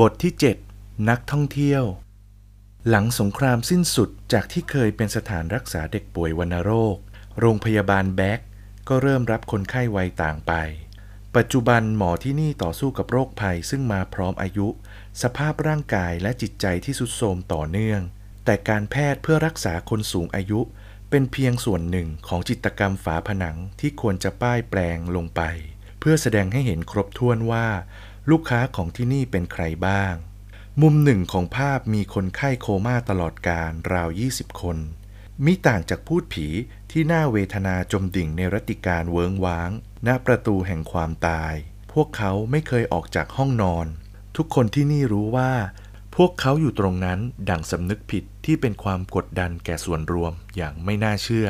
บทที่ 7 นักท่องเที่ยว หลังสงครามสิ้นสุดจากที่เคยเป็นสถานรักษาเด็กป่วยวัณโรค โรงพยาบาลแบ็กก็เริ่มรับคนไข้วัยต่างไป ปัจจุบันหมอที่นี่ต่อสู้กับโรคภัยซึ่งมาพร้อมอายุ สภาพร่างกายและจิตใจที่สุดโทรมต่อเนื่อง แต่การแพทย์เพื่อรักษาคนสูงอายุ เป็นเพียงส่วนหนึ่งของจิตกรรมฝาผนังที่ควรจะป้ายแปลงลงไป เพื่อแสดงให้เห็นครบถ้วนว่า ลูกค้าของที่นี่เป็นใครบ้าง มุมหนึ่งของภาพมีคนไข้โคม่าตลอดการราว 20 คน มิต่างจากพูดผีที่น่าเวทนาจมดิ่งในรติการเวิงว้าง ณประตูแห่งความตาย พวกเขาไม่เคยออกจากห้องนอน ทุกคนที่นี่รู้ว่า พวกเขาอยู่ตรงนั้นดั่งสำนึกผิดที่เป็นความกดดันแก่ส่วนรวมอย่างไม่น่าเชื่อ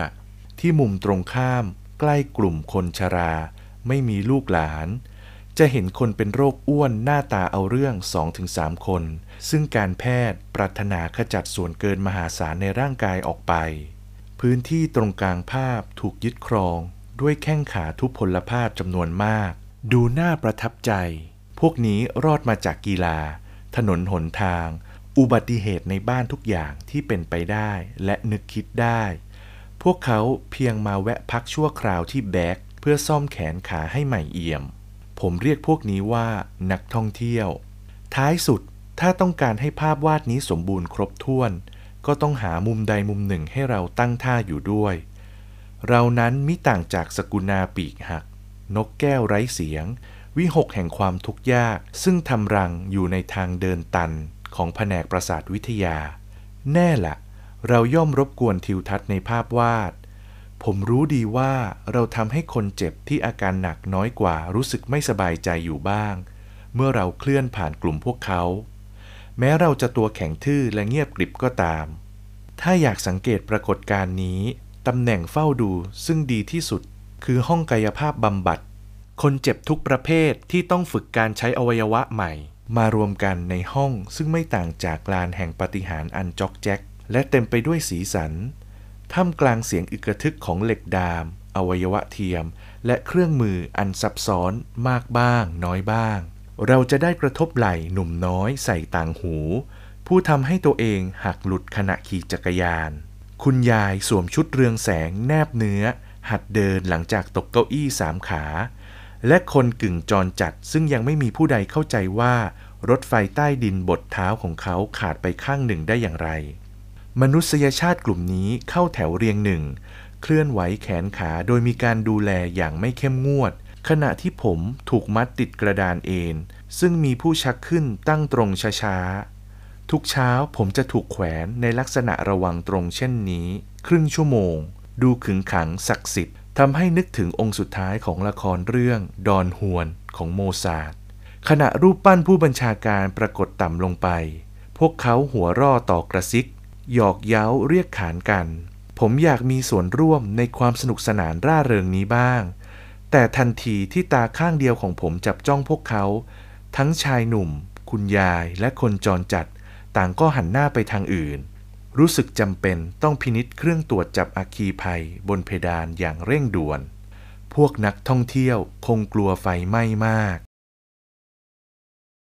ที่มุมตรงข้าม ใกล้กลุ่มคนชรา ไม่มีลูกหลาน จะเห็นคนเป็นโรคอ้วนหน้าตาเอาเรื่อง 2-3 คน ซึ่งการแพทย์ปรารถนาขจัดส่วนเกินมหาศาลในร่างกายออกไป พื้นที่ตรงกลางภาพถูกยึดครอง ด้วยแข้งขาทุพพลภาพจำนวนมาก ดูน่าประทับใจ พวกนี้รอดมาจากกีฬา ถนนหนทาง อุบัติเหตุในบ้านทุกอย่างที่เป็นไปได้และนึกคิดได้ พวกเขาเพียงมาแวะพักชั่วคราวที่แบ็กเพื่อซ่อมแขนขาให้ใหม่เอี่ยม ผมเรียกพวกนี้ว่านักท่องเที่ยว ท้ายสุดถ้าต้องการให้ภาพวาดนี้สมบูรณ์ครบถ้วน ก็ต้องหามุมใดมุมหนึ่งให้เราตั้งท่าอยู่ด้วย เรานั้นมิต่างจากสกุณาปีกหัก นกแก้วไร้เสียง วิหกแห่งความทุกข์ยาก ซึ่งทำรังอยู่ในทางเดินตันของแผนกประสาทวิทยา แน่ละเราย่อมรบกวนทิวทัศน์ในภาพวาด ผมรู้ดีว่าเราทำให้คนเจ็บที่อาการหนักน้อยกว่ารู้สึกไม่สบายใจอยู่บ้าง เมื่อเราเคลื่อนผ่านกลุ่มพวกเขา แม้เราจะตัวแข็งทื่อและเงียบกริบก็ตาม ถ้าอยากสังเกตปรากฏการณ์นี้ตำแหน่งเฝ้าดูซึ่งดีที่สุด คือห้องกายภาพบำบัด คนเจ็บทุกประเภทที่ต้องฝึกการใช้อวัยวะใหม่ มารวมกันในห้องซึ่งไม่ต่างจากลานแห่งปฏิหารอันจอกแจ๊กและเต็มไปด้วยสีสัน ท่ามกลางเสียงอึกระทึกของเหล็กดาม อวัยวะเทียม และเครื่องมืออันซับซ้อนมากบ้าง น้อยบ้าง เราจะได้กระทบไหล่หนุ่มน้อยใส่ต่างหู ผู้ทำให้ตัวเองหักหลุดขณะขี่จักรยาน คุณยายสวมชุดเรืองแสงแนบเนื้อ หัดเดินหลังจากตกเก้าอี้สามขา และคนกึ่งจรจัดซึ่งยังไม่มีผู้ใดเข้าใจว่ารถไฟใต้ดินบดเท้าของเขาขาดไปข้างหนึ่งได้อย่างไร มนุษยชาติกลุ่มนี้เข้าแถวเรียงหนึ่ง เคลื่อนไหวแขนขาโดยมีการดูแลอย่างไม่เข้มงวด ขณะที่ผมถูกมัดติดกระดานเอนซึ่งมีผู้ชักขึ้นตั้งตรงช้าๆ ทุกเช้าผมจะถูกแขวนในลักษณะระวังตรงเช่นนี้ ครึ่งชั่วโมง ดูขึงขังศักดิ์สิทธิ์ทำให้นึกถึงองก์สุดท้ายของละครเรื่อง ดอนฮวนของโมซาร์ทขณะรูปปั้นผู้บัญชาการปรากฏต่ำลงไป พวกเขาหัวร่อต่อกระซิก หยอกเย้าเรียกขานกัน ผมอยากมีส่วนร่วมในความสนุกสนานร่าเริงนี้บ้าง แต่ทันทีที่ตาข้างเดียวของผมจับจ้องพวกเขา ทั้งชายหนุ่ม คุณยายและคนจรจัด ต่างก็หันหน้าไปทางอื่น รู้สึกจำเป็นต้องพินิษเครื่องตรวจจับอาคีภัย บนเพดานอย่างเร่งด่วน พวกนักท่องเที่ยวคงกลัวไฟไหม้มาก